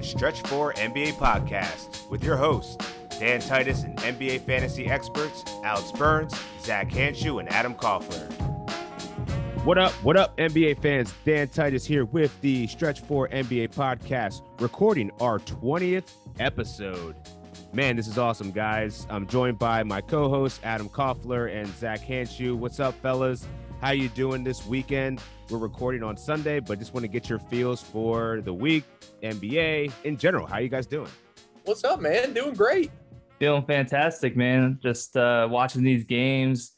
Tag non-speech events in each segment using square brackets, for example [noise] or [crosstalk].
the Stretch 4 NBA podcast with your hosts, Dan Titus and NBA fantasy experts Alex Burns, Zach Hanshu, and Adam Koffler. What up, what up, NBA fans? Dan Titus here with the Stretch 4 NBA podcast, recording our 20th episode. Man, this is awesome, guys. I'm joined by my co-hosts Adam Koffler and Zach Hanshu. What's up, fellas? How you doing this weekend? We're recording on Sunday, but just want to get your feels for the week, NBA in general. How you guys doing? What's up, man? Doing great. Feeling fantastic, man. Just uh, watching these games,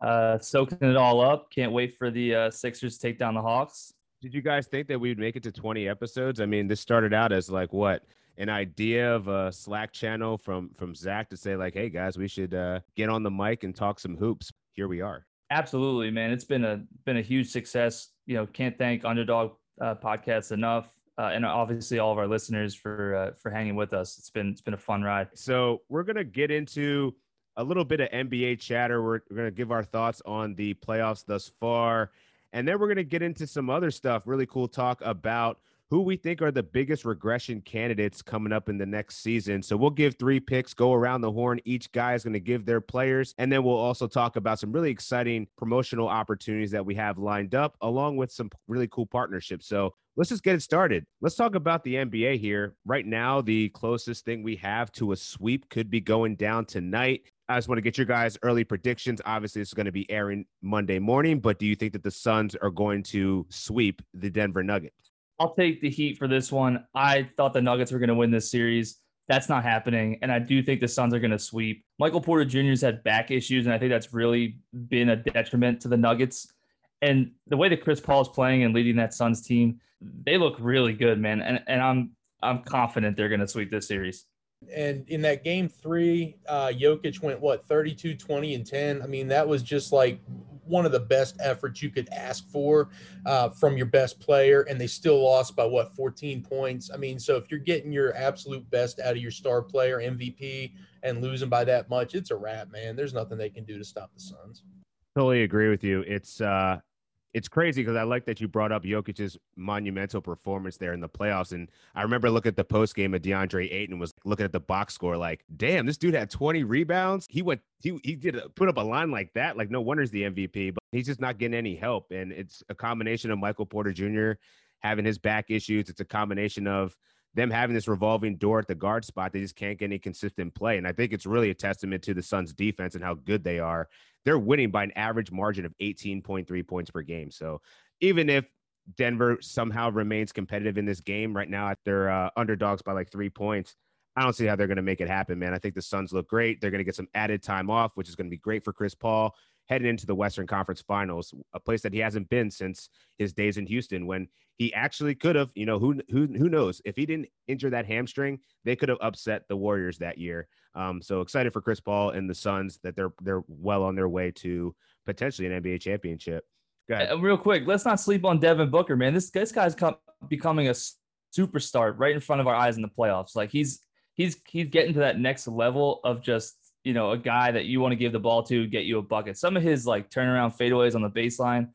uh, soaking it all up. Can't wait for the uh, Sixers to take down the Hawks. Did you guys think that we'd make it to 20 episodes? I mean, this started out as like what an idea of a Slack channel from from Zach to say like, "Hey guys, we should uh, get on the mic and talk some hoops." Here we are. Absolutely, man. It's been a been a huge success. You know, can't thank Underdog uh, Podcast enough, uh, and obviously all of our listeners for uh, for hanging with us. It's been it's been a fun ride. So we're gonna get into a little bit of NBA chatter. We're, we're gonna give our thoughts on the playoffs thus far, and then we're gonna get into some other stuff. Really cool talk about who we think are the biggest regression candidates coming up in the next season. So we'll give three picks, go around the horn. Each guy is going to give their players. And then we'll also talk about some really exciting promotional opportunities that we have lined up, along with some really cool partnerships. So let's just get it started. Let's talk about the NBA here. Right now, the closest thing we have to a sweep could be going down tonight. I just want to get your guys' early predictions. Obviously, this is going to be airing Monday morning, but do you think that the Suns are going to sweep the Denver Nuggets? I'll take the heat for this one. I thought the Nuggets were going to win this series. That's not happening. And I do think the Suns are going to sweep. Michael Porter Jr.'s had back issues, and I think that's really been a detriment to the Nuggets. And the way that Chris Paul is playing and leading that Suns team, they look really good, man. And and I'm I'm confident they're going to sweep this series. And in that game three, uh, Jokic went what 32, 20, and 10. I mean, that was just like one of the best efforts you could ask for uh, from your best player, and they still lost by what 14 points. I mean, so if you're getting your absolute best out of your star player, MVP, and losing by that much, it's a wrap, man. There's nothing they can do to stop the Suns. Totally agree with you. It's uh it's crazy because I like that you brought up Jokic's monumental performance there in the playoffs. And I remember looking at the post game of DeAndre Ayton was looking at the box score like, damn, this dude had 20 rebounds. He went, he he did a, put up a line like that. Like, no wonder he's the MVP, but he's just not getting any help. And it's a combination of Michael Porter Jr. having his back issues. It's a combination of them having this revolving door at the guard spot. They just can't get any consistent play. And I think it's really a testament to the Suns defense and how good they are they're winning by an average margin of 18.3 points per game. So even if Denver somehow remains competitive in this game right now, they're uh, underdogs by like three points. I don't see how they're going to make it happen, man. I think the Suns look great. They're going to get some added time off, which is going to be great for Chris Paul heading into the Western Conference Finals, a place that he hasn't been since his days in Houston when he actually could have, you know, who who who knows if he didn't injure that hamstring, they could have upset the Warriors that year. Um, so excited for Chris Paul and the Suns that they're they're well on their way to potentially an NBA championship. Uh, real quick, let's not sleep on Devin Booker, man. This this guy's come, becoming a superstar right in front of our eyes in the playoffs. Like he's he's he's getting to that next level of just you know, a guy that you want to give the ball to, get you a bucket. Some of his like turnaround fadeaways on the baseline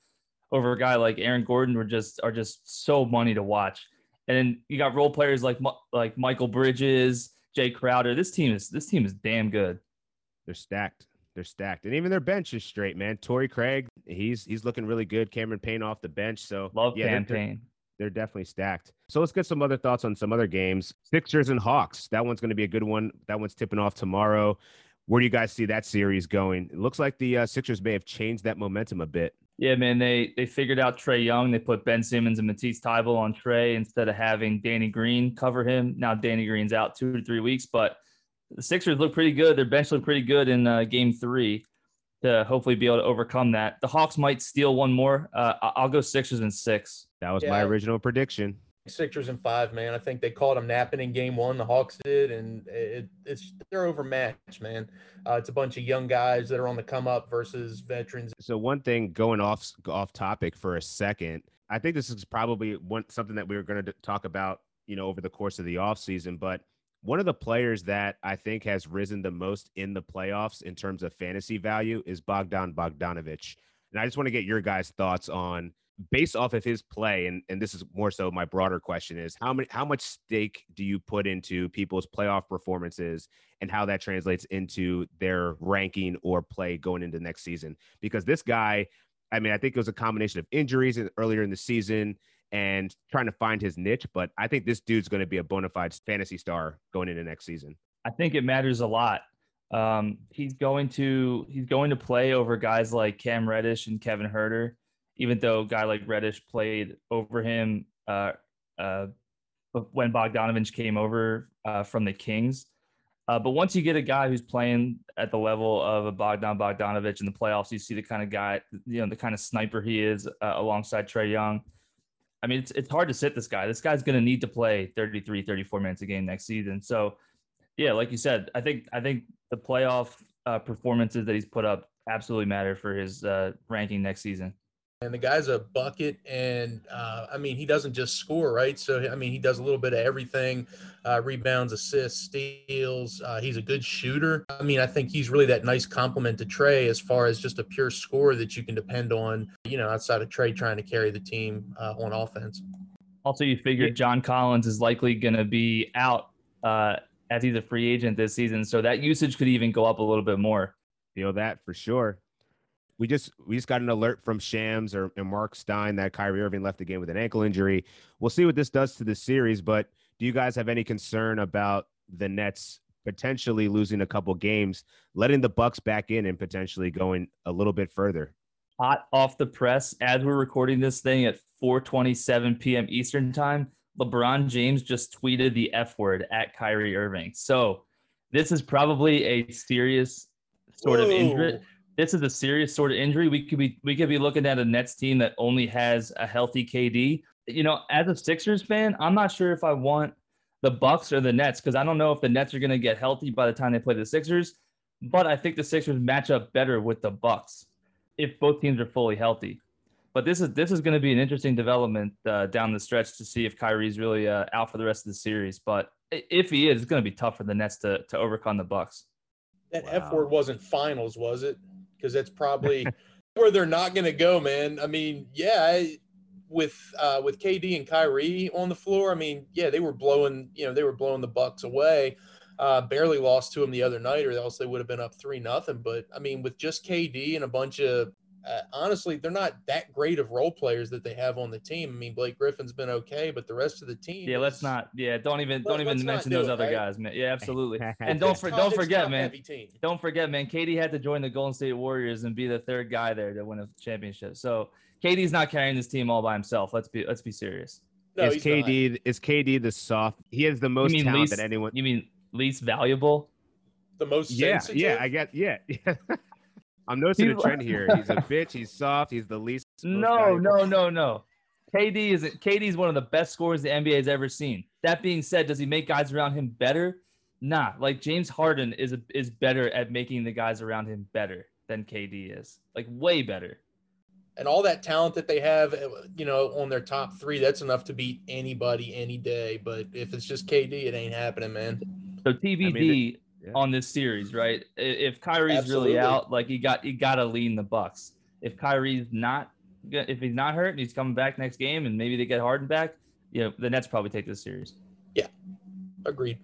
over a guy like Aaron Gordon were just are just so money to watch. And then you got role players like like Mikal Bridges, Jay Crowder. This team is this team is damn good. They're stacked. They're stacked, and even their bench is straight, man. Torrey Craig, he's he's looking really good. Cameron Payne off the bench, so love yeah, Cam Payne. They're definitely stacked. So let's get some other thoughts on some other games. Sixers and Hawks. That one's going to be a good one. That one's tipping off tomorrow. Where do you guys see that series going? It looks like the uh, Sixers may have changed that momentum a bit. Yeah, man, they they figured out Trae Young. They put Ben Simmons and Matisse Thybulle on Trae instead of having Danny Green cover him. Now Danny Green's out two to three weeks, but the Sixers look pretty good. Their bench looked pretty good in uh, Game Three to hopefully be able to overcome that. The Hawks might steal one more. Uh, I'll go Sixers in six. That was yeah. my original prediction. Sixers and five, man. I think they called them napping in game one. The Hawks did, and it, it's they're overmatched, man. Uh, it's a bunch of young guys that are on the come up versus veterans. So one thing going off off topic for a second, I think this is probably one something that we were going to talk about, you know, over the course of the off season. But one of the players that I think has risen the most in the playoffs in terms of fantasy value is Bogdan Bogdanovich, and I just want to get your guys' thoughts on based off of his play, and, and this is more so my broader question is how many how much stake do you put into people's playoff performances and how that translates into their ranking or play going into next season? Because this guy, I mean, I think it was a combination of injuries earlier in the season and trying to find his niche, but I think this dude's going to be a bona fide fantasy star going into next season. I think it matters a lot. Um, he's going to he's going to play over guys like Cam Reddish and Kevin Huerter even though a guy like Reddish played over him uh, uh, when Bogdanovich came over uh, from the Kings. Uh, but once you get a guy who's playing at the level of a Bogdan Bogdanovich in the playoffs, you see the kind of guy, you know, the kind of sniper he is uh, alongside Trae Young. I mean, it's, it's hard to sit this guy. This guy's going to need to play 33, 34 minutes a game next season. So, yeah, like you said, I think I think the playoff uh, performances that he's put up absolutely matter for his ranking next season. And the guy's a bucket, and uh, I mean, he doesn't just score, right? So, I mean, he does a little bit of everything uh, rebounds, assists, steals. Uh, he's a good shooter. I mean, I think he's really that nice complement to Trae as far as just a pure scorer that you can depend on, you know, outside of Trae trying to carry the team uh, on offense. Also, you figure John Collins is likely going to be out uh, as he's a free agent this season. So that usage could even go up a little bit more. Feel that for sure we just we just got an alert from Shams or and Mark Stein that Kyrie Irving left the game with an ankle injury. We'll see what this does to the series, but do you guys have any concern about the Nets potentially losing a couple games, letting the Bucks back in and potentially going a little bit further? Hot off the press as we're recording this thing at 4:27 p.m. Eastern time, LeBron James just tweeted the F word at Kyrie Irving. So, this is probably a serious sort Whoa. of injury this is a serious sort of injury. We could be we could be looking at a Nets team that only has a healthy KD. You know, as a Sixers fan, I'm not sure if I want the Bucks or the Nets because I don't know if the Nets are going to get healthy by the time they play the Sixers. But I think the Sixers match up better with the Bucks if both teams are fully healthy. But this is this is going to be an interesting development uh, down the stretch to see if Kyrie's really uh, out for the rest of the series. But if he is, it's going to be tough for the Nets to to overcome the Bucks. That wow. F word wasn't finals, was it? Because that's probably [laughs] where they're not going to go, man. I mean, yeah, with uh, with KD and Kyrie on the floor, I mean, yeah, they were blowing, you know, they were blowing the Bucks away. Uh, barely lost to them the other night, or else they would have been up three nothing. But I mean, with just KD and a bunch of uh, honestly, they're not that great of role players that they have on the team. I mean, Blake Griffin's been okay, but the rest of the team. Yeah, is, let's not. Yeah, don't even don't even mention those it, other right? guys, man. Yeah, absolutely. [laughs] and don't for, don't forget, man. Don't forget, man. KD had to join the Golden State Warriors and be the third guy there to win a championship. So KD's not carrying this team all by himself. Let's be let's be serious. No, is KD not. is KD the soft? He has the most talent least, that anyone. You mean least valuable? The most. Yeah, sensitive? yeah. I [laughs] get. Yeah. I'm noticing a trend here. He's a bitch. He's soft. He's the least. [laughs] No, no, no, no. KD is KD is one of the best scorers the NBA has ever seen. That being said, does he make guys around him better? Nah. Like James Harden is a, is better at making the guys around him better than KD is. Like way better. And all that talent that they have, uh, you know, on their top three, that's enough to beat anybody any day. But if it's just KD, it ain't happening, man. So TBD, I mean, yeah. on this series, right? If Kyrie's Absolutely. really out, like you got you got to lean the Bucks. If Kyrie's not, if he's not hurt and he's coming back next game, and maybe they get Harden back, you know, the Nets probably take this series. Yeah, agreed.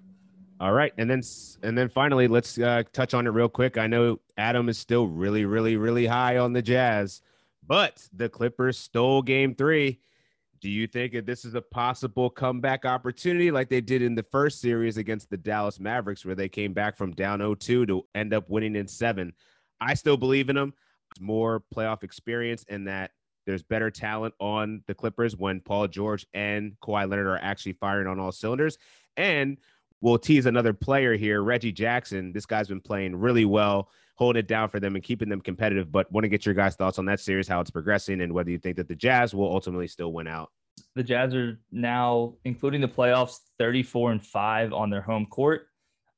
All right, and then and then finally, let's uh, touch on it real quick. I know Adam is still really, really, really high on the Jazz, but the Clippers stole Game Three do you think that this is a possible comeback opportunity like they did in the first series against the Dallas Mavericks, where they came back from down 0 2 to end up winning in seven? I still believe in them. It's More playoff experience and that there's better talent on the Clippers when Paul George and Kawhi Leonard are actually firing on all cylinders. And we'll tease another player here, Reggie Jackson. This guy's been playing really well, holding it down for them and keeping them competitive. But want to get your guys' thoughts on that series, how it's progressing, and whether you think that the Jazz will ultimately still win out. The Jazz are now, including the playoffs, 34 and 5 on their home court.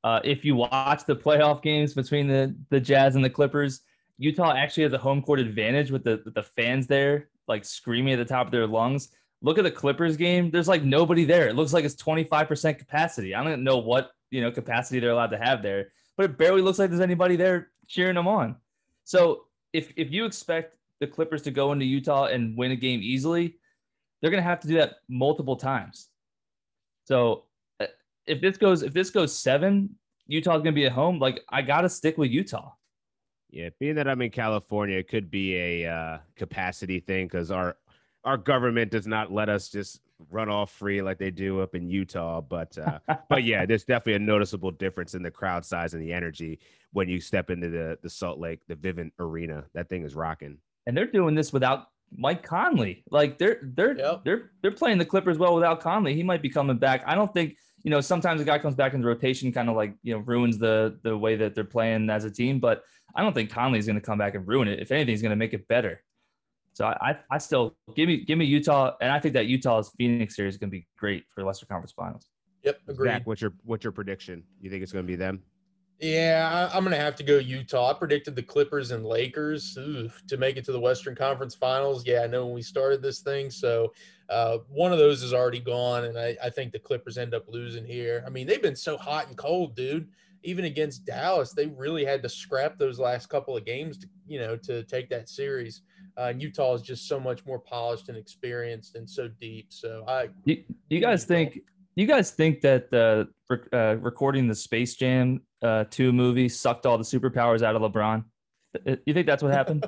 Uh, if you watch the playoff games between the, the Jazz and the Clippers, Utah actually has a home court advantage with the, the fans there, like screaming at the top of their lungs. Look at the Clippers game. There's like nobody there. It looks like it's 25% capacity. I don't know what, you know, capacity they're allowed to have there, but it barely looks like there's anybody there cheering them on. So if if you expect the Clippers to go into Utah and win a game easily, they're going to have to do that multiple times. So uh, if this goes if this goes seven, Utah's going to be at home. Like I got to stick with Utah. Yeah, being that I'm in California, it could be a uh, capacity thing because our our government does not let us just run off free like they do up in Utah. But uh, [laughs] but yeah, there's definitely a noticeable difference in the crowd size and the energy when you step into the the Salt Lake, the Vivint Arena. That thing is rocking. And they're doing this without Mike Conley. Like they're they're yep. they're they're playing the Clippers well without Conley. He might be coming back. I don't think you know. Sometimes a guy comes back in the rotation, kind of like you know ruins the the way that they're playing as a team. But I don't think Conley is going to come back and ruin it. If anything, he's going to make it better. So I, I still give me give me Utah, and I think that Utah's Phoenix series is going to be great for the Western Conference Finals. Yep, agreed. Zach, what's your what's your prediction? You think it's going to be them? Yeah, I, am going to have to go Utah. I predicted the Clippers and Lakers ooh, to make it to the Western Conference Finals. Yeah, I know when we started this thing. So uh, one of those is already gone, and I, I think the Clippers end up losing here. I mean, they've been so hot and cold, dude even against Dallas, they really had to scrap those last couple of games to, you know, to take that series. Uh, and Utah is just so much more polished and experienced and so deep. So I, you, you guys think, you guys think that the uh, recording the Space Jam uh, 2 movie sucked all the superpowers out of LeBron? You think that's what happened?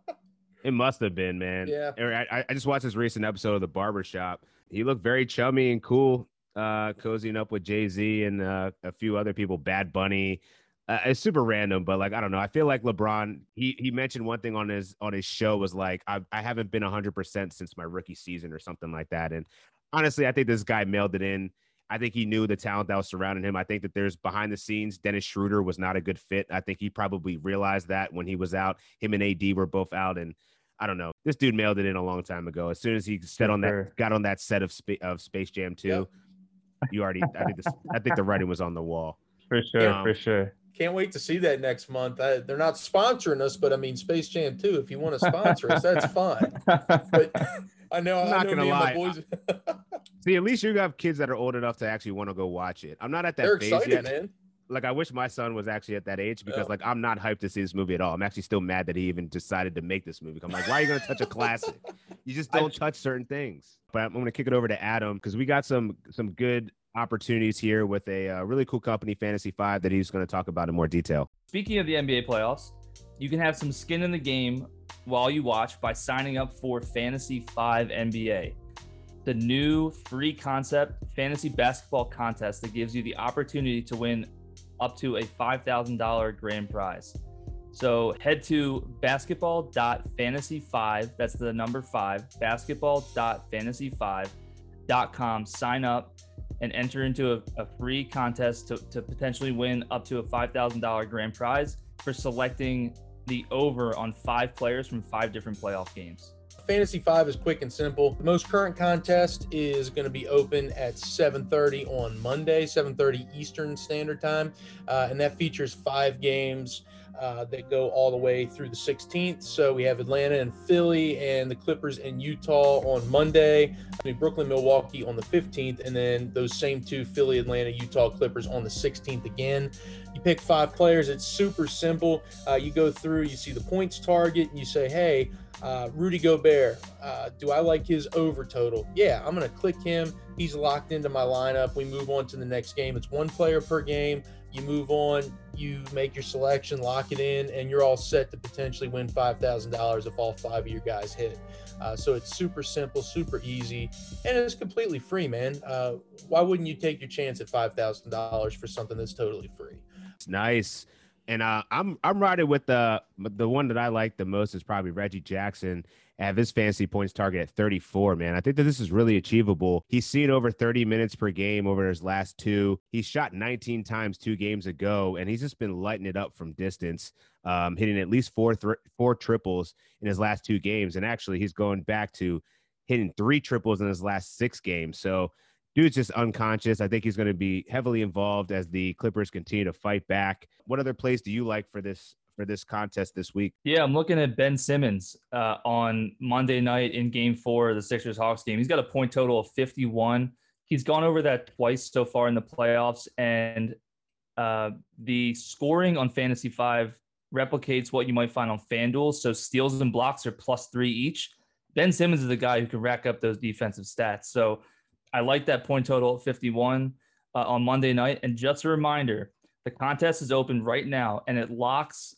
[laughs] it must have been, man. Yeah. I, I just watched this recent episode of The Barbershop. He looked very chummy and cool uh, cozying up with Jay Z and uh, a few other people, Bad Bunny. Uh, it's super random, but like I don't know. I feel like LeBron. He he mentioned one thing on his on his show was like I I haven't been hundred percent since my rookie season or something like that. And honestly, I think this guy mailed it in. I think he knew the talent that was surrounding him. I think that there's behind the scenes, Dennis Schroeder was not a good fit. I think he probably realized that when he was out. Him and AD were both out, and I don't know. This dude mailed it in a long time ago. As soon as he set on that, got on that set of Sp- of Space Jam 2, yep you already I think this I think the writing was on the wall. [laughs] For sure, um, for sure. Can't wait to see that next month. I, they're not sponsoring us, but I mean Space Jam 2. If you want to sponsor us, that's fine. [laughs] But [laughs] I know I'm not I know gonna lie. Boys... see, at least you have kids that are old enough to actually want to go watch it. I'm not at that they're phase excited, yet. Man like I wish my son was actually at that age because yeah. like I'm not hyped to see this movie at all. I'm actually still mad that he even decided to make this movie. I'm like, why are you gonna touch a classic? You just don't I, touch certain things. But I'm gonna kick it over to Adam because we got some some good opportunities here with a uh, really cool company, Fantasy Five, that he's going to talk about in more detail. Speaking of the NBA playoffs, you can have some skin in the game while you watch by signing up for Fantasy Five NBA the new free concept fantasy basketball contest that gives you the opportunity to win up to a $5,000 grand prize. So head to basketball.fantasy5, that's the number five, basketball.fantasy5.com. Sign up and enter into a, a free contest to, to potentially win up to a $5,000 grand prize for selecting the over on five players from five different playoff games. Fantasy 5 is quick and simple. The most current contest is going to be open at 7:30 on Monday, 7:30 Eastern Standard Time, uh, and that features five games uh, that go all the way through the 16th. So we have Atlanta and Philly, and the Clippers and Utah on Monday. Brooklyn, Milwaukee on the 15th, and then those same two Philly, Atlanta, Utah Clippers on the 16th again. You pick five players. It's super simple. Uh, you go through, you see the points target, and you say, hey. Uh, Rudy Gobert, uh, do I like his over total? Yeah, I'm going to click him. He's locked into my lineup. We move on to the next game. It's one player per game. You move on, you make your selection, lock it in, and you're all set to potentially win $5,000 if all five of your guys hit. Uh, so it's super simple, super easy, and it's completely free, man. Uh, why wouldn't you take your chance at $5,000 for something that's totally free? It's nice and uh, I'm I'm riding with the the one that I like the most is probably Reggie Jackson. Have his fantasy points target at 34. Man, I think that this is really achievable. He's seen over 30 minutes per game over his last two. He shot 19 times two games ago, and he's just been lighting it up from distance, um, hitting at least four th- four triples in his last two games. And actually, he's going back to hitting three triples in his last six games. So dude's just unconscious. I think he's going to be heavily involved as the Clippers continue to fight back. What other plays do you like for this for this contest this week? Yeah, I'm looking at Ben Simmons uh, on Monday night in Game Four of the Sixers Hawks game. He's got a point total of 51. He's gone over that twice so far in the playoffs, and uh, the scoring on Fantasy Five replicates what you might find on FanDuel. So steals and blocks are plus three each. Ben Simmons is the guy who can rack up those defensive stats. So I like that point total at 51 uh, on Monday night. And just a reminder, the contest is open right now and it locks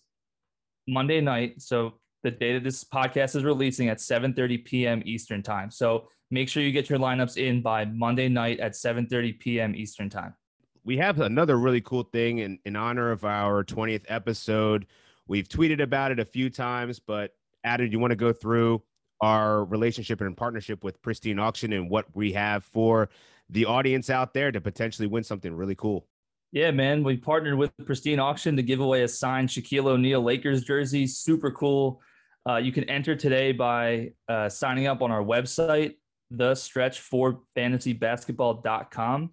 Monday night. So the day that this podcast is releasing at 7:30 p.m. Eastern time. So make sure you get your lineups in by Monday night at 7:30 p.m. Eastern time. We have another really cool thing in, in honor of our 20th episode. We've tweeted about it a few times, but Adam, you want to go through our relationship and partnership with Pristine Auction and what we have for the audience out there to potentially win something really cool. Yeah, man. We partnered with Pristine Auction to give away a signed Shaquille O'Neal Lakers jersey. Super cool. Uh, you can enter today by uh, signing up on our website, the stretch for fantasybasketball.com.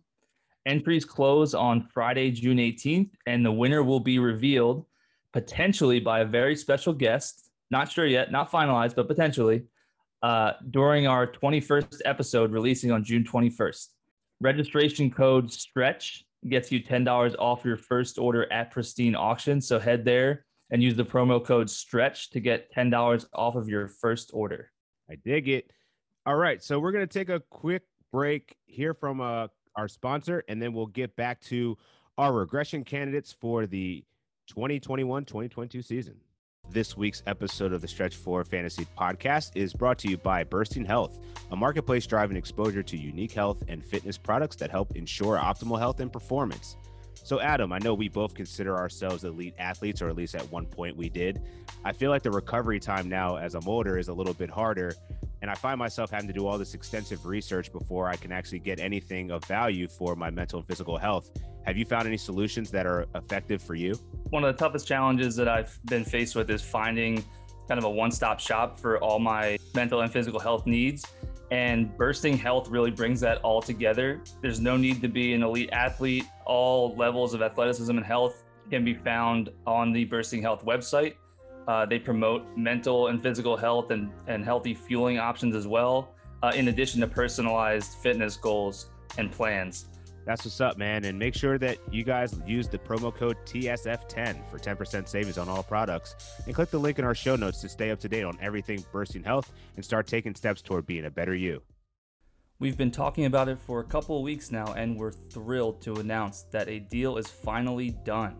Entries close on Friday, June 18th, and the winner will be revealed potentially by a very special guest. Not sure yet, not finalized, but potentially uh, during our 21st episode releasing on June 21st. Registration code STRETCH gets you $10 off your first order at Pristine Auction. So head there and use the promo code STRETCH to get $10 off of your first order. I dig it. All right. So we're going to take a quick break, hear from uh, our sponsor, and then we'll get back to our regression candidates for the 2021 2022 season. This week's episode of the Stretch 4 Fantasy Podcast is brought to you by Bursting Health, a marketplace driving exposure to unique health and fitness products that help ensure optimal health and performance. So, Adam, I know we both consider ourselves elite athletes, or at least at one point we did. I feel like the recovery time now as I'm older is a little bit harder. And I find myself having to do all this extensive research before I can actually get anything of value for my mental and physical health. Have you found any solutions that are effective for you? One of the toughest challenges that I've been faced with is finding kind of a one stop shop for all my mental and physical health needs. And Bursting Health really brings that all together. There's no need to be an elite athlete. All levels of athleticism and health can be found on the Bursting Health website. Uh, they promote mental and physical health and, and healthy fueling options as well, uh, in addition to personalized fitness goals and plans. That's what's up, man. And make sure that you guys use the promo code TSF10 for 10% savings on all products. And click the link in our show notes to stay up to date on everything Bursting Health and start taking steps toward being a better you. We've been talking about it for a couple weeks now, and we're thrilled to announce that a deal is finally done.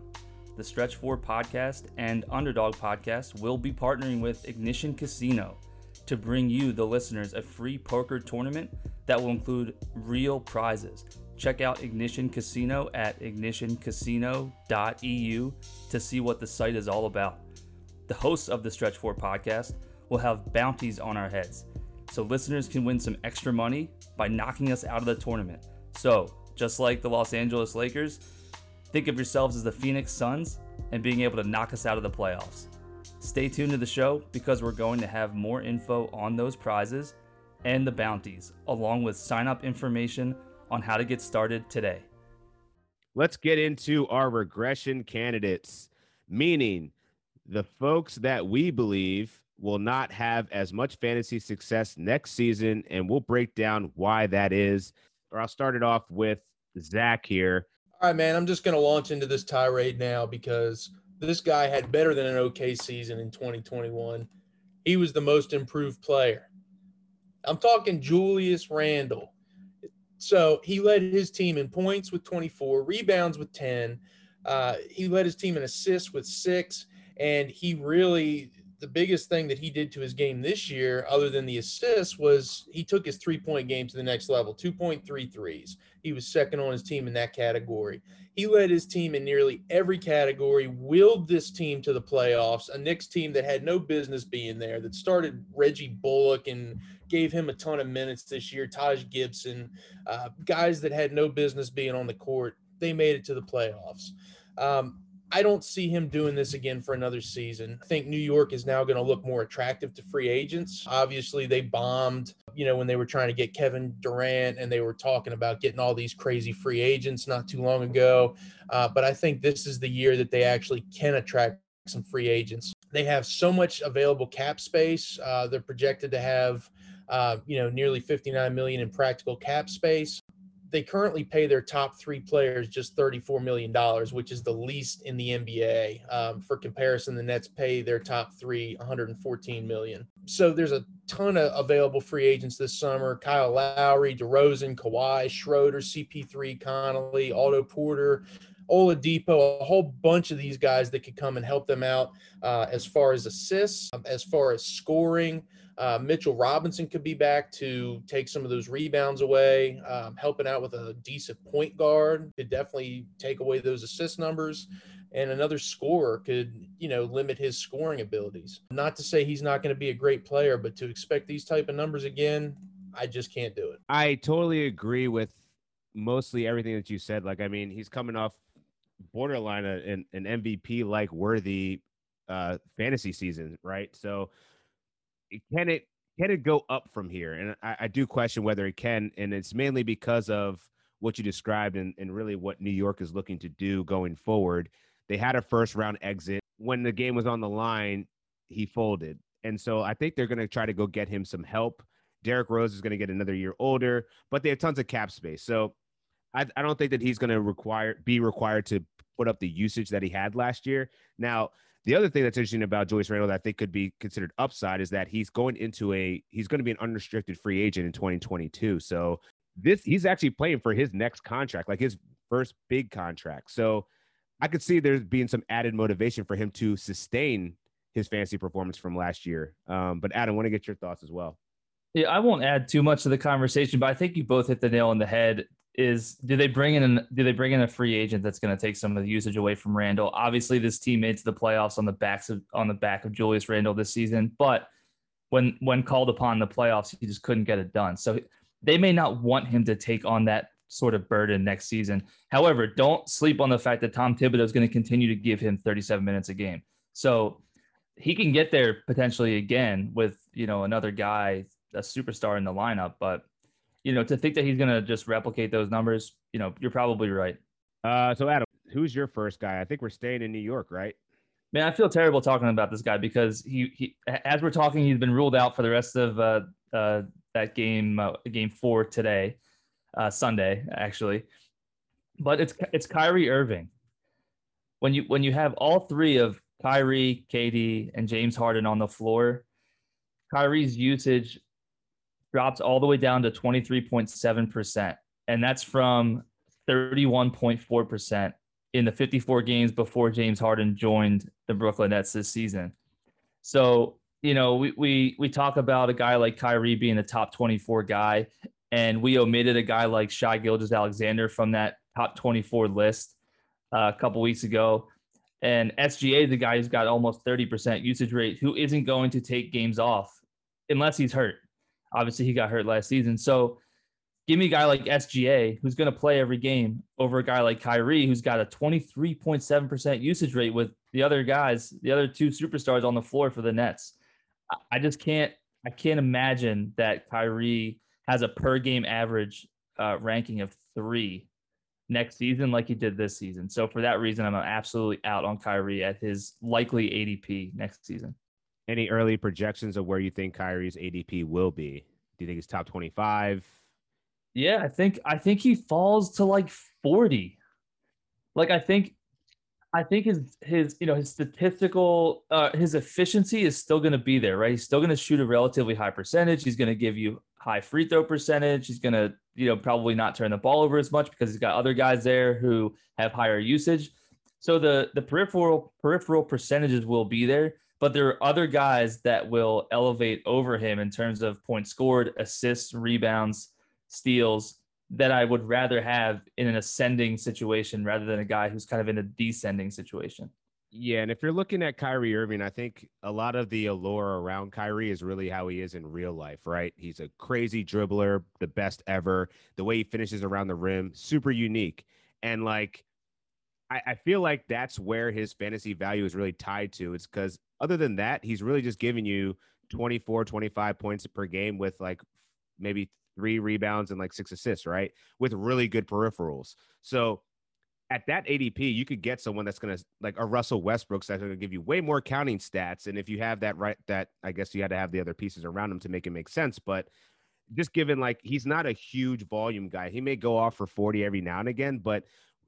The Stretch 4 podcast and Underdog podcast will be partnering with Ignition Casino to bring you, the listeners, a free poker tournament that will include real prizes Check out Ignition Casino at ignitioncasino.eu to see what the site is all about. The hosts of the Stretch 4 podcast will have bounties on our heads, so listeners can win some extra money by knocking us out of the tournament. So, just like the Los Angeles Lakers, think of yourselves as the Phoenix Suns and being able to knock us out of the playoffs. Stay tuned to the show because we're going to have more info on those prizes and the bounties, along with sign up information on how to get started today. Let's get into our regression candidates, meaning the folks that we believe will not have as much fantasy success next season, and we'll break down why that is. Or I'll start it off with Zach here. All right, man. I'm just going to launch into this tirade now because this guy had better than an okay season in 2021. He was the most improved player. I'm talking Julius Randle. So he led his team in points with 24, rebounds with 10. Uh, he led his team in assists with six. And he really, the biggest thing that he did to his game this year, other than the assists, was he took his three point game to the next level 2.3 threes. He was second on his team in that category. He led his team in nearly every category, willed this team to the playoffs, a Knicks team that had no business being there, that started Reggie Bullock and gave him a ton of minutes this year. Taj Gibson, uh, guys that had no business being on the court, they made it to the playoffs. Um, I don't see him doing this again for another season. I think New York is now going to look more attractive to free agents. Obviously, they bombed, you know, when they were trying to get Kevin Durant and they were talking about getting all these crazy free agents not too long ago. Uh, but I think this is the year that they actually can attract some free agents. They have so much available cap space. Uh, they're projected to have uh, you know, nearly 59 million in practical cap space. they currently pay their top three players just $34 million, which is the least in the NBA. Um, for comparison, the Nets pay their top three 114 million. So there's a ton of available free agents this summer. Kyle Lowry, DeRozan, Kawhi, Schroeder, CP3, Conley, Otto Porter, Oladipo, a whole bunch of these guys that could come and help them out uh, as far as assists, um, as far as scoring. Uh, Mitchell Robinson could be back to take some of those rebounds away, um, helping out with a decent point guard could definitely take away those assist numbers. And another scorer could, you know, limit his scoring abilities. Not to say he's not going to be a great player, but to expect these type of numbers again, I just can't do it. I totally agree with mostly everything that you said. Like, I mean, he's coming off borderline an, an MVP like worthy uh fantasy season, right? So can it can it go up from here? And I, I, do question whether it can, and it's mainly because of what you described and, and really what New York is looking to do going forward. They had a first round exit. When the game was on the line, he folded. And so I think they're going to try to go get him some help. Derrick Rose is going to get another year older, but they have tons of cap space. So I, I don't think that he's going to require be required to put up the usage that he had last year. Now, the other thing that's interesting about Julius Randle that I think could be considered upside is that he's going into a he's going to be an unrestricted free agent in 2022. So this he's actually playing for his next contract, like his first big contract. So I could see there's being some added motivation for him to sustain his fantasy performance from last year. Um, but Adam, want to get your thoughts as well. Yeah, I won't add too much to the conversation, but I think you both hit the nail on the head is do they bring in do they bring in a free agent that's going to take some of the usage away from Randle? Obviously, this team made to the playoffs on the backs of on the back of Julius Randle this season, but when when called upon the playoffs, he just couldn't get it done. So they may not want him to take on that sort of burden next season. However, don't sleep on the fact that Tom Thibodeau is going to continue to give him 37 minutes a game. So he can get there potentially again with you know another guy, a superstar in the lineup, but you know, to think that he's going to just replicate those numbers, you know, you're probably right. Uh, so Adam, who's your first guy? I think we're staying in New York, right? Man, I feel terrible talking about this guy because he, he as we're talking, he's been ruled out for the rest of uh, uh, that game, uh, game four today, uh, Sunday actually. But it's it's Kyrie Irving. When you when you have all three of Kyrie, KD, and James Harden on the floor, Kyrie's usage dropped all the way down to 23.7%. And that's from 31.4% in the 54 games before James Harden joined the Brooklyn Nets this season. So, you know, we, we, we talk about a guy like Kyrie being a top 24 guy, and we omitted a guy like Shai Gilgeous-Alexander from that top 24 list uh, a couple weeks ago. And SGA is a guy who's got almost 30% usage rate who isn't going to take games off unless he's hurt. Obviously, he got hurt last season. So give me a guy like SGA who's going to play every game over a guy like Kyrie who's got a 23.7% usage rate with the other guys, the other two superstars on the floor for the Nets. I just can't I can't imagine that Kyrie has a per game average uh, ranking of 3 next season like he did this season. So for that reason I'm absolutely out on Kyrie at his likely ADP next season. Any early projections of where you think Kyrie's ADP will be? Do you think he's top 25? Yeah, I think I think he falls to like 40. Like I think I think his his you know his statistical uh, his efficiency is still going to be there, right? He's still going to shoot a relatively high percentage. He's going to give you high free throw percentage. He's going to you know probably not turn the ball over as much because he's got other guys there who have higher usage. So the the peripheral peripheral percentages will be there, but there are other guys that will elevate over him in terms of points scored, assists, rebounds, steals that I would rather have in an ascending situation rather than a guy who's kind of in a descending situation. Yeah, and if you're looking at Kyrie Irving, I think a lot of the allure around Kyrie is really how he is in real life, right? He's a crazy dribbler, the best ever. The way he finishes around the rim, super unique. And like I, feel like that's where his fantasy value is really tied to. It's because other than that, he's really just giving you 24, 25 points per game with like maybe three rebounds and like six assists, right? With really good peripherals. So at that ADP, you could get someone that's going to like a Russell Westbrook that's going to give you way more counting stats. And if you have that right, that I guess you had to have the other pieces around him to make it make sense. But just given like he's not a huge volume guy. He may go off for 40 every now and again, but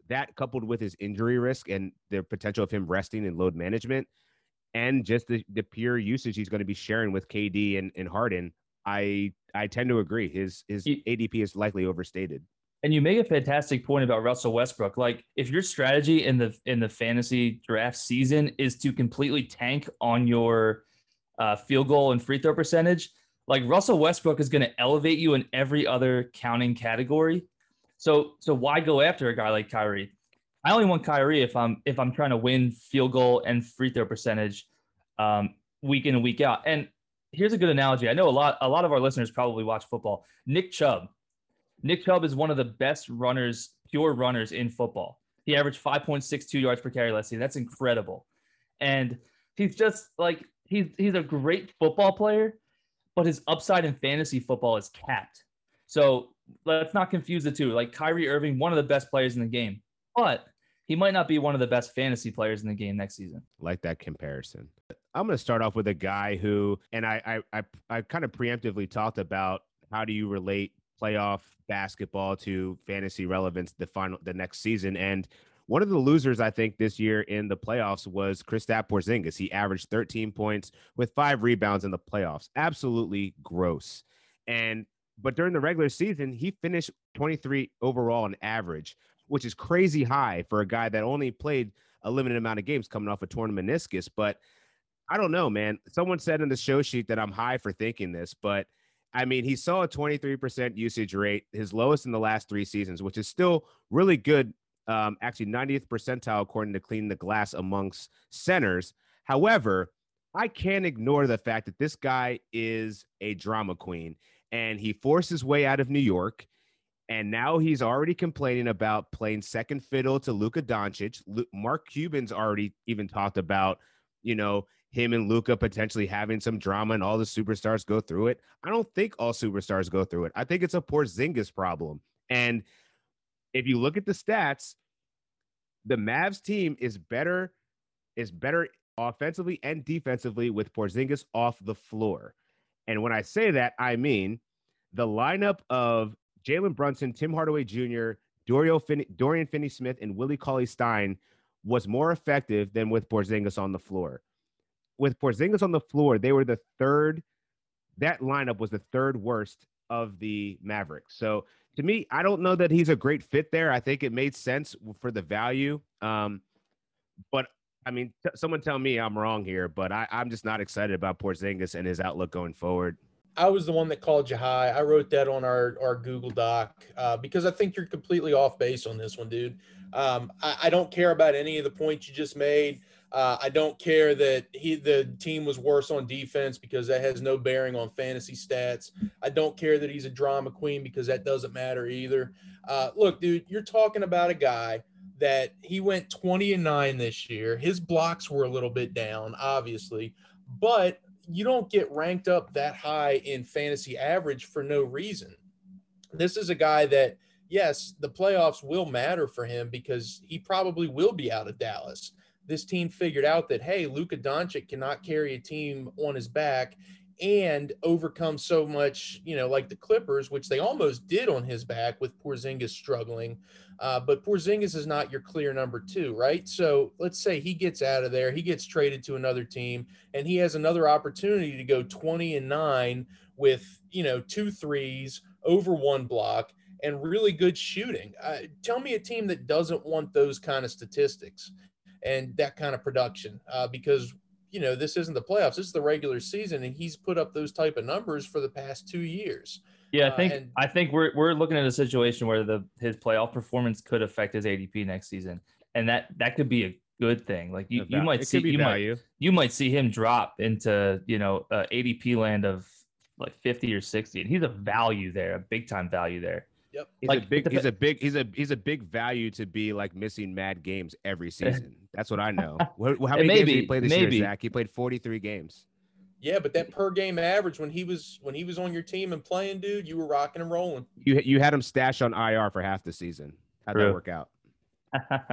that coupled with his injury risk and the potential of him resting and load management and just the, the pure usage he's going to be sharing with KD and, and Harden, I I tend to agree. His his ADP is likely overstated. And you make a fantastic point about Russell Westbrook. Like if your strategy in the in the fantasy draft season is to completely tank on your uh, field goal and free throw percentage, like Russell Westbrook is going to elevate you in every other counting category. So so why go after a guy like Kyrie? I only want Kyrie if I'm if I'm trying to win field goal and free throw percentage um, week in and week out. And here's a good analogy. I know a lot a lot of our listeners probably watch football. Nick Chubb. Nick Chubb is one of the best runners, pure runners in football. He averaged 5.62 yards per carry last season. That's incredible. And he's just like he's he's a great football player, but his upside in fantasy football is capped. So let's not confuse the two. Like Kyrie Irving, one of the best players in the game, but he might not be one of the best fantasy players in the game next season. Like that comparison. I'm going to start off with a guy who, and I, I, I, I kind of preemptively talked about how do you relate playoff basketball to fantasy relevance the final, the next season, and one of the losers, I think, this year in the playoffs was Kristaps Porzingis. He averaged 13 points with five rebounds in the playoffs. Absolutely gross. And but during the regular season, he finished 23 overall on average, which is crazy high for a guy that only played a limited amount of games coming off a torn meniscus. But I don't know, man. Someone said in the show sheet that I'm high for thinking this, but I mean, he saw a 23% usage rate, his lowest in the last three seasons, which is still really good. Um, actually, 90th percentile according to Clean the Glass amongst centers. However, I can't ignore the fact that this guy is a drama queen and he forced his way out of New York. And now he's already complaining about playing second fiddle to Luka Doncic. Mark Cuban's already even talked about, you know, him and Luka potentially having some drama and all the superstars go through it. I don't think all superstars go through it. I think it's a Porzingis problem. And if you look at the stats, the Mavs team is better is better offensively and defensively with Porzingis off the floor. And when I say that, I mean the lineup of Jalen Brunson, Tim Hardaway Jr., Dorian Finney, Dorian Finney Smith, and Willie Cauley Stein was more effective than with Porzingis on the floor. With Porzingis on the floor, they were the third. That lineup was the third worst of the Mavericks. So to me, I don't know that he's a great fit there. I think it made sense for the value. Um, but I mean, t- someone tell me I'm wrong here, but I, I'm just not excited about Porzingis and his outlook going forward. I was the one that called you high. I wrote that on our, our Google Doc uh, because I think you're completely off base on this one, dude. Um, I, I, don't care about any of the points you just made. Uh, I don't care that he the team was worse on defense because that has no bearing on fantasy stats. I don't care that he's a drama queen because that doesn't matter either. Uh, look, dude, you're talking about a guy – that he went 20 and 9 this year. His blocks were a little bit down, obviously, but you don't get ranked up that high in fantasy average for no reason. This is a guy that, yes, the playoffs will matter for him because he probably will be out of Dallas. This team figured out that, hey, Luka Doncic cannot carry a team on his back and overcome so much, you know, like the Clippers, which they almost did on his back with Porzingis struggling. Uh, but Porzingis is not your clear number two, right? So let's say he gets out of there, he gets traded to another team, and he has another opportunity to go 20 and nine with, you know, two threes over one block and really good shooting. Uh, tell me a team that doesn't want those kind of statistics and that kind of production uh, because you know this isn't the playoffs this is the regular season and he's put up those type of numbers for the past two years yeah, I uh, think uh, and, I think we're we're looking at a situation where the his playoff performance could affect his ADP next season, and that that could be a good thing. Like you, you might see you value. might you might see him drop into you know uh, ADP land of like fifty or sixty, and he's a value there, a big time value there. Yep. He's like, a big he's a big he's a he's a big value to be like missing mad games every [laughs] season. That's what I know. [laughs] How many maybe, games did he play this maybe. year, Zach? He played 43 games. Yeah, but that per game average when he was when he was on your team and playing, dude, you were rocking and rolling. You you had him stashed on IR for half the season. How'd True. that work out? [laughs]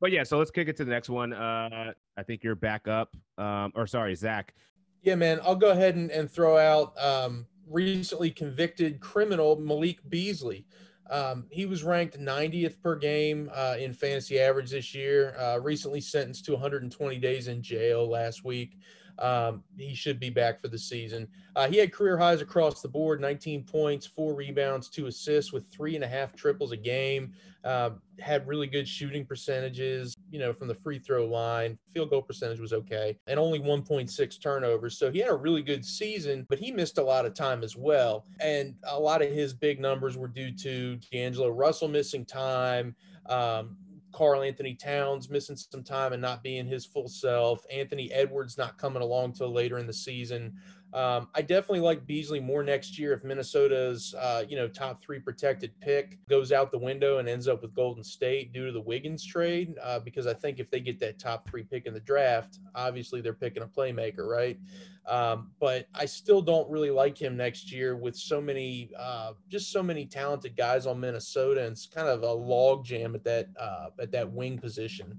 but yeah, so let's kick it to the next one. Uh, I think you're back up. Um, or sorry, Zach. Yeah, man, I'll go ahead and, and throw out um, recently convicted criminal Malik Beasley. Um, he was ranked 90th per game uh, in fantasy average this year. Uh, recently sentenced to 120 days in jail last week. Um, he should be back for the season. Uh, he had career highs across the board 19 points, four rebounds, two assists with three and a half triples a game. Uh, had really good shooting percentages, you know, from the free throw line. Field goal percentage was okay, and only 1.6 turnovers. So he had a really good season, but he missed a lot of time as well. And a lot of his big numbers were due to D'Angelo Russell missing time. Um, Karl-Anthony Towns missing some time and not being his full self. Anthony Edwards not coming along till later in the season. Um, I definitely like Beasley more next year if Minnesota's uh, you know top three protected pick goes out the window and ends up with Golden State due to the Wiggins trade. Uh, because I think if they get that top three pick in the draft, obviously they're picking a playmaker, right? Um, but I still don't really like him next year with so many uh, just so many talented guys on Minnesota and it's kind of a log jam at that uh, at that wing position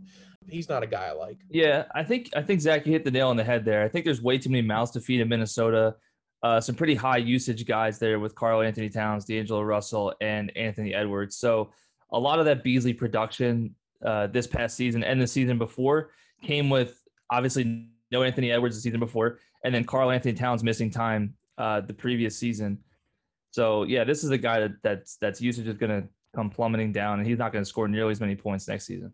he's not a guy I like. Yeah, I think I think Zach, you hit the nail on the head there. I think there's way too many mouths to feed in Minnesota. Uh, some pretty high usage guys there with Karl-Anthony Towns, D'Angelo Russell, and Anthony Edwards. So a lot of that Beasley production uh, this past season and the season before came with obviously no Anthony Edwards the season before, and then Karl-Anthony Towns missing time uh, the previous season. So yeah, this is a guy that that's that's usage is going to come plummeting down, and he's not going to score nearly as many points next season.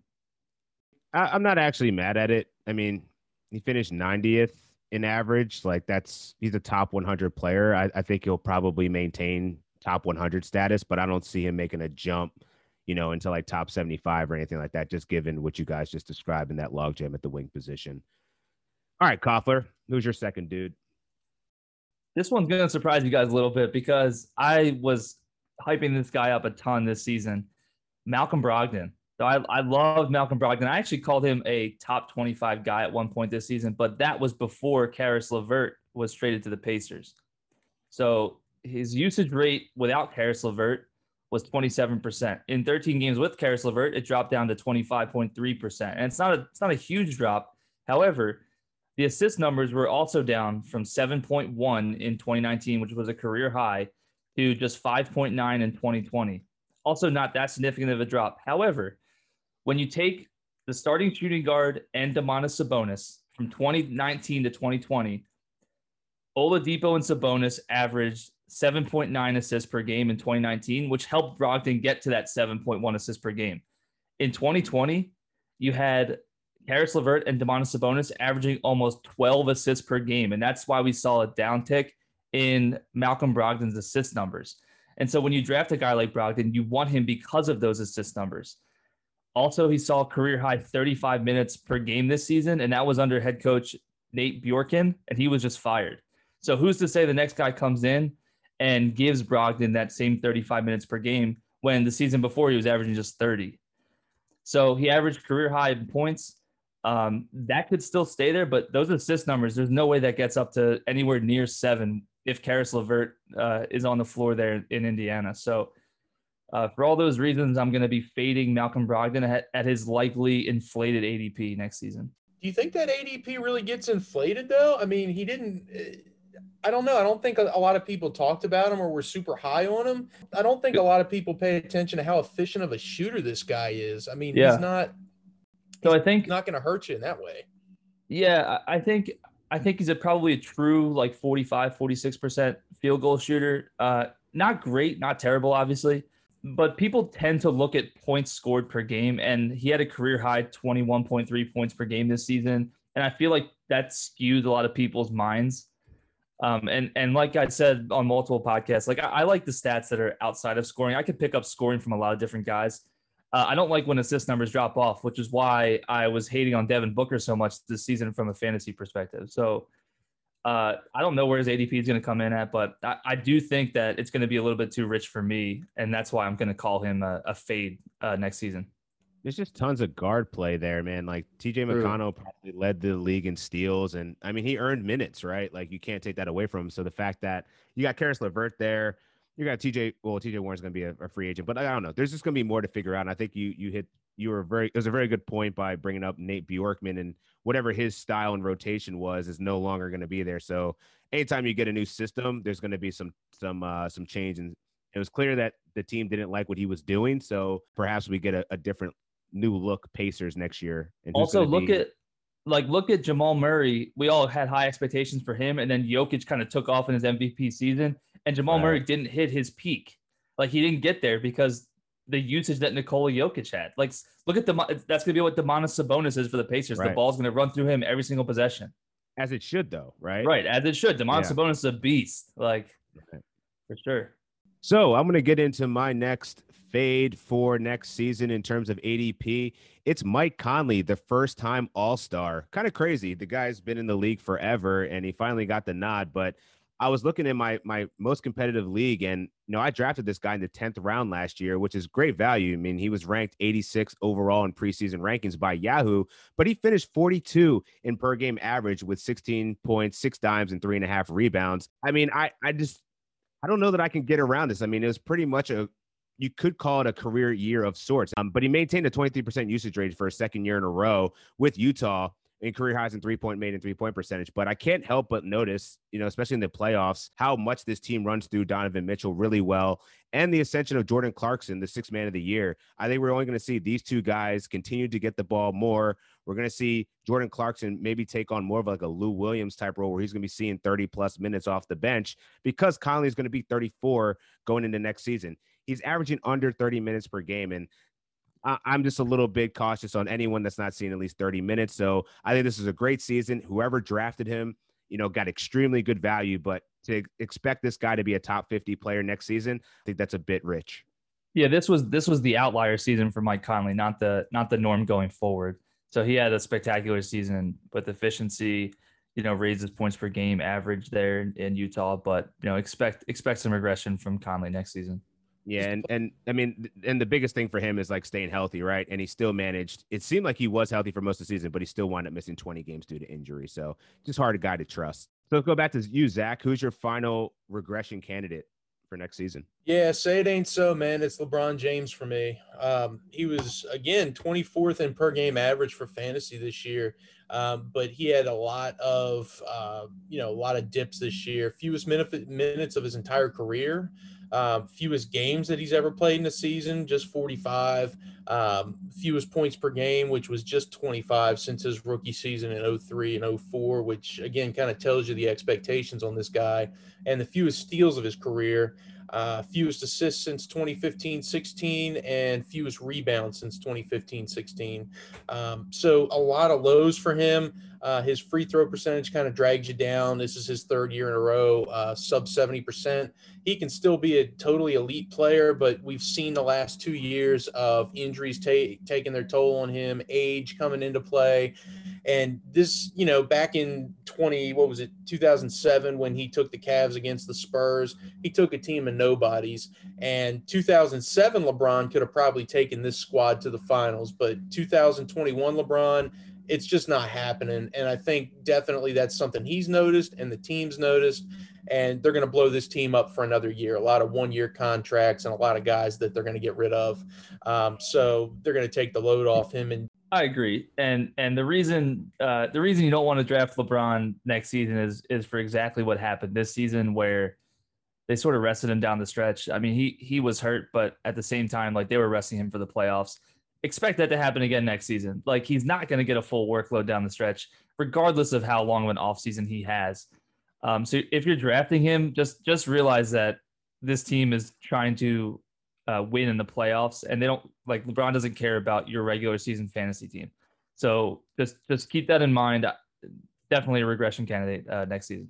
I, am not actually mad at it. I mean, he finished 90th in average. Like that's he's a top 100 player. I, I think he'll probably maintain top 100 status, but I don't see him making a jump, you know, into like top 75 or anything like that. Just given what you guys just described in that logjam at the wing position. All right, Koffler, who's your second dude? This one's gonna surprise you guys a little bit because I was hyping this guy up a ton this season. Malcolm Brogdon. So I, I love Malcolm Brogdon. I actually called him a top 25 guy at one point this season, but that was before Caris LeVert was traded to the Pacers. So his usage rate without Caris LeVert was 27%. In 13 games with Caris LeVert, it dropped down to 25.3%. And it's not a it's not a huge drop. However, the assist numbers were also down from 7.1 in 2019, which was a career high, to just 5.9 in 2020. Also, not that significant of a drop. However, when you take the starting shooting guard and Domantas Sabonis from 2019 to 2020, Oladipo and Sabonis averaged 7.9 assists per game in 2019, which helped Brogdon get to that 7.1 assists per game. In 2020, you had Caris LeVert and Domantas Sabonis averaging almost 12 assists per game, and that's why we saw a downtick in Malcolm Brogdon's assist numbers. And so when you draft a guy like Brogdon, you want him because of those assist numbers. Also, he saw career high 35 minutes per game this season, and that was under head coach Nate Bjorkgren, and he was just fired. So who's to say the next guy comes in and gives Brogdon that same 35 minutes per game when the season before he was averaging just 30? So he averaged career high in points. Um, that could still stay there, but those assist numbers, there's no way that gets up to anywhere near seven if Caris LeVert uh, is on the floor there in Indiana. So uh, for all those reasons, I'm going to be fading Malcolm Brogdon at, at his likely inflated ADP next season. Do you think that ADP really gets inflated though? I mean, he didn't. I don't know. I don't think a, lot of people talked about him or were super high on him. I don't think a lot of people pay attention to how efficient of a shooter this guy is. I mean, yeah. he's not. So I think not going to hurt you in that way. Yeah, I think I think he's a probably a true like 45, 46% field goal shooter. Uh, not great, not terrible, obviously but people tend to look at points scored per game, and he had a career high 21.3 points per game this season. And I feel like that skews a lot of people's minds. Um, and and like I said on multiple podcasts, like I, I, like the stats that are outside of scoring. I could pick up scoring from a lot of different guys. Uh, I don't like when assist numbers drop off, which is why I was hating on Devin Booker so much this season from a fantasy perspective. So uh, I don't know where his ADP is going to come in at, but I, I, do think that it's going to be a little bit too rich for me, and that's why I'm going to call him a, a fade uh, next season. There's just tons of guard play there, man. Like TJ McConnell probably led the league in steals, and I mean he earned minutes, right? Like you can't take that away from him. So the fact that you got Caris LeVert there, you got TJ. Well, TJ Warren's going to be a, a, free agent, but I don't know. There's just going to be more to figure out. And I think you you hit you were very it was a very good point by bringing up Nate Bjorkman and whatever his style and rotation was is no longer going to be there. So anytime you get a new system, there's going to be some some uh, some change, and it was clear that the team didn't like what he was doing. So perhaps we get a, a different new look Pacers next year. And also look be... at like look at Jamal Murray. We all had high expectations for him, and then Jokic kind of took off in his MVP season, and Jamal right. Murray didn't hit his peak. Like he didn't get there because the usage that Nikola Jokic had. Like look at the that's gonna be what Domantas Sabonis is for the Pacers. Right. The ball's gonna run through him every single possession. As it should, though, right? Right, as it should. Domantas yeah. Sabonis is a beast, like right. for sure. So I'm gonna get into my next fade for next season in terms of ADP. It's Mike Conley, the first time All Star. Kind of crazy. The guy's been in the league forever and he finally got the nod. But I was looking in my my most competitive league, and you know I drafted this guy in the tenth round last year, which is great value. I mean, he was ranked 86 overall in preseason rankings by Yahoo, but he finished 42 in per game average with 16 points, six dimes, and three and a half rebounds. I mean, I I just I don't know that I can get around this. I mean, it was pretty much a you could call it a career year of sorts. Um, but he maintained a 23% usage rate for a second year in a row with Utah in career highs in three point made and three point percentage. But I can't help but notice, you know, especially in the playoffs, how much this team runs through Donovan Mitchell really well and the ascension of Jordan Clarkson, the sixth man of the year. I think we're only going to see these two guys continue to get the ball more. We're going to see Jordan Clarkson maybe take on more of like a Lou Williams type role where he's going to be seeing 30 plus minutes off the bench because Conley is going to be 34 going into next season. He's averaging under 30 minutes per game. And I'm just a little bit cautious on anyone that's not seen at least 30 minutes. So I think this is a great season. Whoever drafted him, you know, got extremely good value, but to expect this guy to be a top 50 player next season, I think that's a bit rich. Yeah, this was this was the outlier season for Mike Conley, not the not the norm going forward. So he had a spectacular season with efficiency, you know, raises points per game average there in Utah, but you know, expect expect some regression from Conley next season. Yeah, and and I mean, and the biggest thing for him is like staying healthy, right? And he still managed. It seemed like he was healthy for most of the season, but he still wound up missing 20 games due to injury. So just hard a guy to trust. So let's go back to you, Zach. Who's your final regression candidate for next season? Yeah, say it ain't so, man. It's LeBron James for me. Um, he was again 24th in per game average for fantasy this year, um, but he had a lot of uh, you know a lot of dips this year. Fewest minutes of his entire career. Um, fewest games that he's ever played in a season, just 45. Um, fewest points per game, which was just 25 since his rookie season in 03 and 04, which again kind of tells you the expectations on this guy. And the fewest steals of his career, uh, fewest assists since 2015 16, and fewest rebounds since 2015 16. Um, so a lot of lows for him. Uh, his free throw percentage kind of drags you down. This is his third year in a row, uh, sub 70%. He can still be a totally elite player, but we've seen the last two years of injuries ta- taking their toll on him, age coming into play. And this, you know, back in 20, what was it, 2007, when he took the Cavs against the Spurs, he took a team of nobodies. And 2007, LeBron could have probably taken this squad to the finals, but 2021, LeBron, it's just not happening. And I think definitely that's something he's noticed and the team's noticed. And they're going to blow this team up for another year. A lot of one year contracts and a lot of guys that they're going to get rid of. Um, so they're going to take the load off him. And I agree. And and the reason uh, the reason you don't want to draft LeBron next season is is for exactly what happened this season where they sort of rested him down the stretch. I mean, he he was hurt, but at the same time, like they were resting him for the playoffs expect that to happen again next season. Like he's not going to get a full workload down the stretch, regardless of how long of an offseason he has. Um, so if you're drafting him, just just realize that this team is trying to uh, win in the playoffs, and they don't like LeBron doesn't care about your regular season fantasy team. So just just keep that in mind. Definitely a regression candidate uh, next season.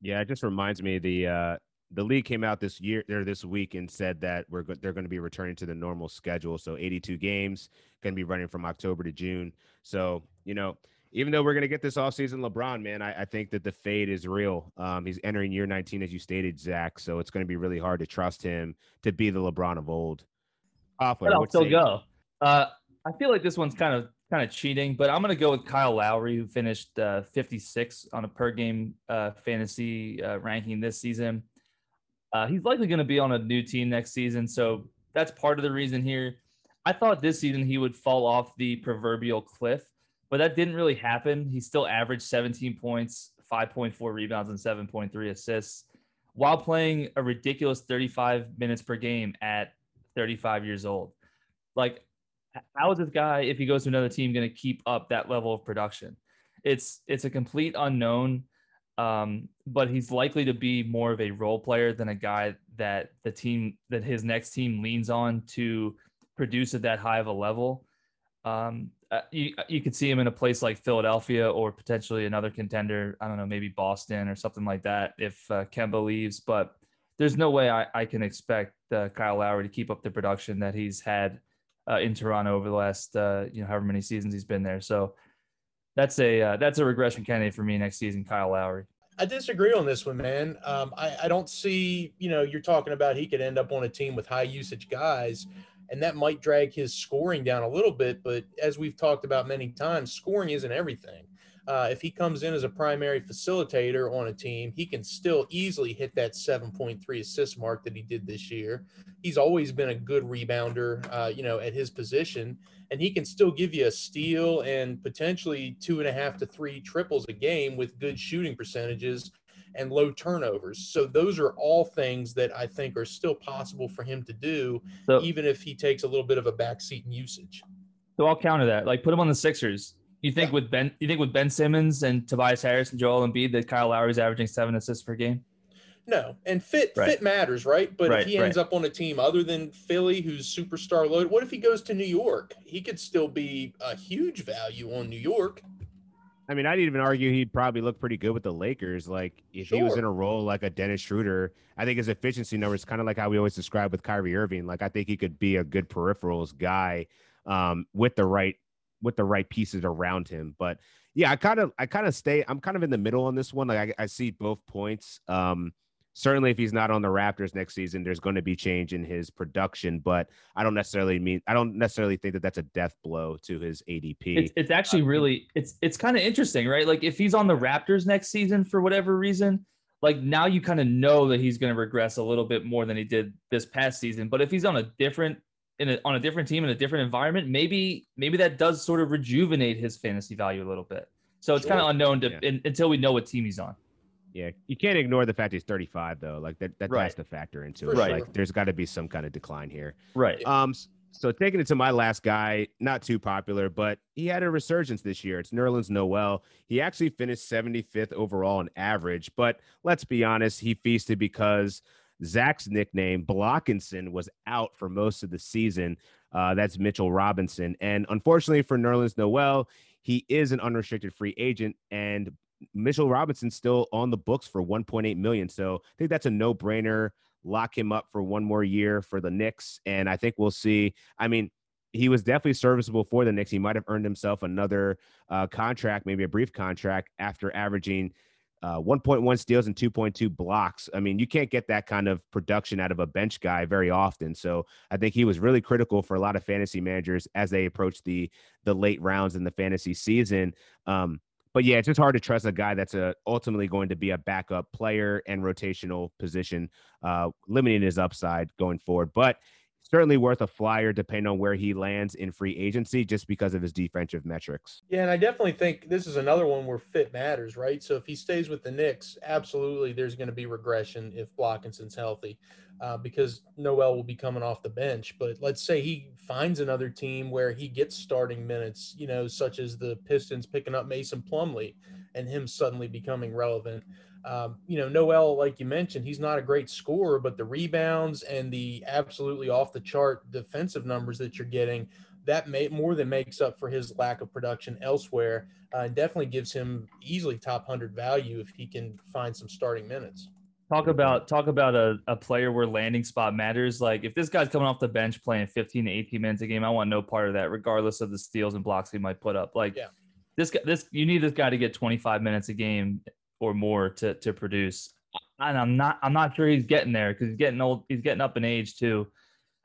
Yeah, it just reminds me the uh, the league came out this year or this week and said that we're go- they're going to be returning to the normal schedule. So 82 games going to be running from October to June. So you know, even though we're going to get this off season, LeBron, man, I, I, think that the fade is real. Um, he's entering year 19, as you stated, Zach. So it's going to be really hard to trust him to be the LeBron of old. but I'll still go. Uh, I feel like this one's kind of kind of cheating, but I'm going to go with Kyle Lowry, who finished uh, 56 on a per game uh, fantasy uh, ranking this season. Uh, he's likely going to be on a new team next season, so that's part of the reason here. I thought this season he would fall off the proverbial cliff, but that didn't really happen. He still averaged 17 points, 5.4 rebounds, and 7.3 assists while playing a ridiculous 35 minutes per game at 35 years old. Like, how is this guy, if he goes to another team, going to keep up that level of production? It's it's a complete unknown, um, but he's likely to be more of a role player than a guy that the team that his next team leans on to produce at that high of a level. Um, uh, you, you could see him in a place like Philadelphia or potentially another contender. I don't know, maybe Boston or something like that if uh, Kemba leaves. But there's no way I, I can expect uh, Kyle Lowry to keep up the production that he's had uh, in Toronto over the last uh, you know however many seasons he's been there. So that's a uh, that's a regression candidate for me next season, Kyle Lowry. I disagree on this one, man. Um, I, I don't see, you know, you're talking about he could end up on a team with high usage guys and that might drag his scoring down a little bit. But as we've talked about many times, scoring isn't everything. Uh, if he comes in as a primary facilitator on a team, he can still easily hit that 7.3 assist mark that he did this year. He's always been a good rebounder, uh, you know, at his position, and he can still give you a steal and potentially two and a half to three triples a game with good shooting percentages and low turnovers. So those are all things that I think are still possible for him to do, so, even if he takes a little bit of a backseat in usage. So I'll counter that. Like put him on the Sixers. You think yeah. with Ben? You think with Ben Simmons and Tobias Harris and Joel Embiid that Kyle Lowry is averaging seven assists per game? No, and fit right. fit matters, right? But right, if he ends right. up on a team other than Philly, who's superstar loaded, what if he goes to New York? He could still be a huge value on New York. I mean, I'd even argue he'd probably look pretty good with the Lakers. Like if sure. he was in a role like a Dennis Schroeder, I think his efficiency numbers kind of like how we always describe with Kyrie Irving. Like I think he could be a good peripherals guy um, with the right with the right pieces around him. But yeah, I kind of I kind of stay. I'm kind of in the middle on this one. Like I, I see both points. Um, certainly if he's not on the Raptors next season, there's going to be change in his production. But I don't necessarily mean I don't necessarily think that that's a death blow to his ADP. It's, it's actually uh, really it's it's kind of interesting, right? Like if he's on the Raptors next season for whatever reason, like now you kind of know that he's going to regress a little bit more than he did this past season. But if he's on a different in a, on a different team in a different environment, maybe maybe that does sort of rejuvenate his fantasy value a little bit. So it's sure. kind of unknown to, yeah. in, until we know what team he's on. Yeah, you can't ignore the fact he's 35 though. Like that that right. has to factor into For it. Right. Like there's got to be some kind of decline here. Right. Um so taking it to my last guy, not too popular, but he had a resurgence this year. It's Nerlens Noel. He actually finished 75th overall in average, but let's be honest, he feasted because Zach's nickname Blockinson was out for most of the season. Uh, that's Mitchell Robinson, and unfortunately for Nerlens Noel, he is an unrestricted free agent, and Mitchell Robinson's still on the books for 1.8 million. So I think that's a no-brainer. Lock him up for one more year for the Knicks, and I think we'll see. I mean, he was definitely serviceable for the Knicks. He might have earned himself another uh, contract, maybe a brief contract, after averaging uh, 1.1 steals and 2.2 blocks. I mean, you can't get that kind of production out of a bench guy very often. So I think he was really critical for a lot of fantasy managers as they approach the the late rounds in the fantasy season. Um, but yeah, it's just hard to trust a guy that's a, ultimately going to be a backup player and rotational position, uh, limiting his upside going forward. But certainly worth a flyer depending on where he lands in free agency just because of his defensive metrics. Yeah, and I definitely think this is another one where fit matters, right? So if he stays with the Knicks, absolutely there's going to be regression if Blockinson's healthy uh, because Noel will be coming off the bench. But let's say he finds another team where he gets starting minutes, you know, such as the Pistons picking up Mason Plumlee and him suddenly becoming relevant. Um, you know, Noel, like you mentioned, he's not a great scorer, but the rebounds and the absolutely off the chart defensive numbers that you're getting, that may more than makes up for his lack of production elsewhere, uh, and definitely gives him easily top hundred value if he can find some starting minutes. Talk about talk about a, a player where landing spot matters. Like if this guy's coming off the bench playing 15 to 18 minutes a game, I want no part of that, regardless of the steals and blocks he might put up. Like yeah. this guy, this you need this guy to get 25 minutes a game or more to to produce. And I'm not I'm not sure he's getting there because he's getting old. He's getting up in age too.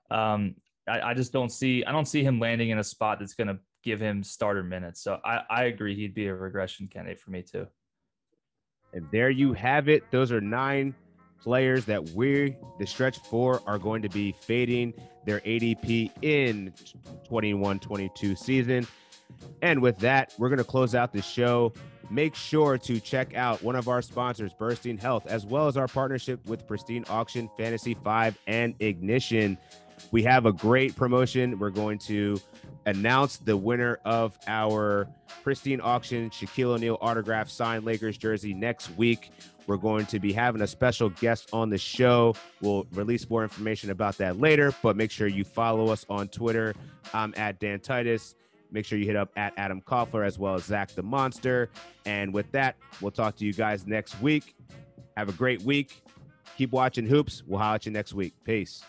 Um, I, I just don't see I don't see him landing in a spot that's going to give him starter minutes. So I, I agree he'd be a regression candidate for me too. And there you have it. Those are nine players that we, the stretch four, are going to be fading their ADP in 21 22 season. And with that, we're going to close out the show. Make sure to check out one of our sponsors, Bursting Health, as well as our partnership with Pristine Auction, Fantasy 5, and Ignition. We have a great promotion. We're going to announce the winner of our Pristine Auction Shaquille O'Neal autograph signed Lakers jersey next week. We're going to be having a special guest on the show. We'll release more information about that later, but make sure you follow us on Twitter. I'm at Dan Titus. Make sure you hit up at Adam Koffler as well as Zach the Monster. And with that, we'll talk to you guys next week. Have a great week. Keep watching hoops. We'll holler at you next week. Peace.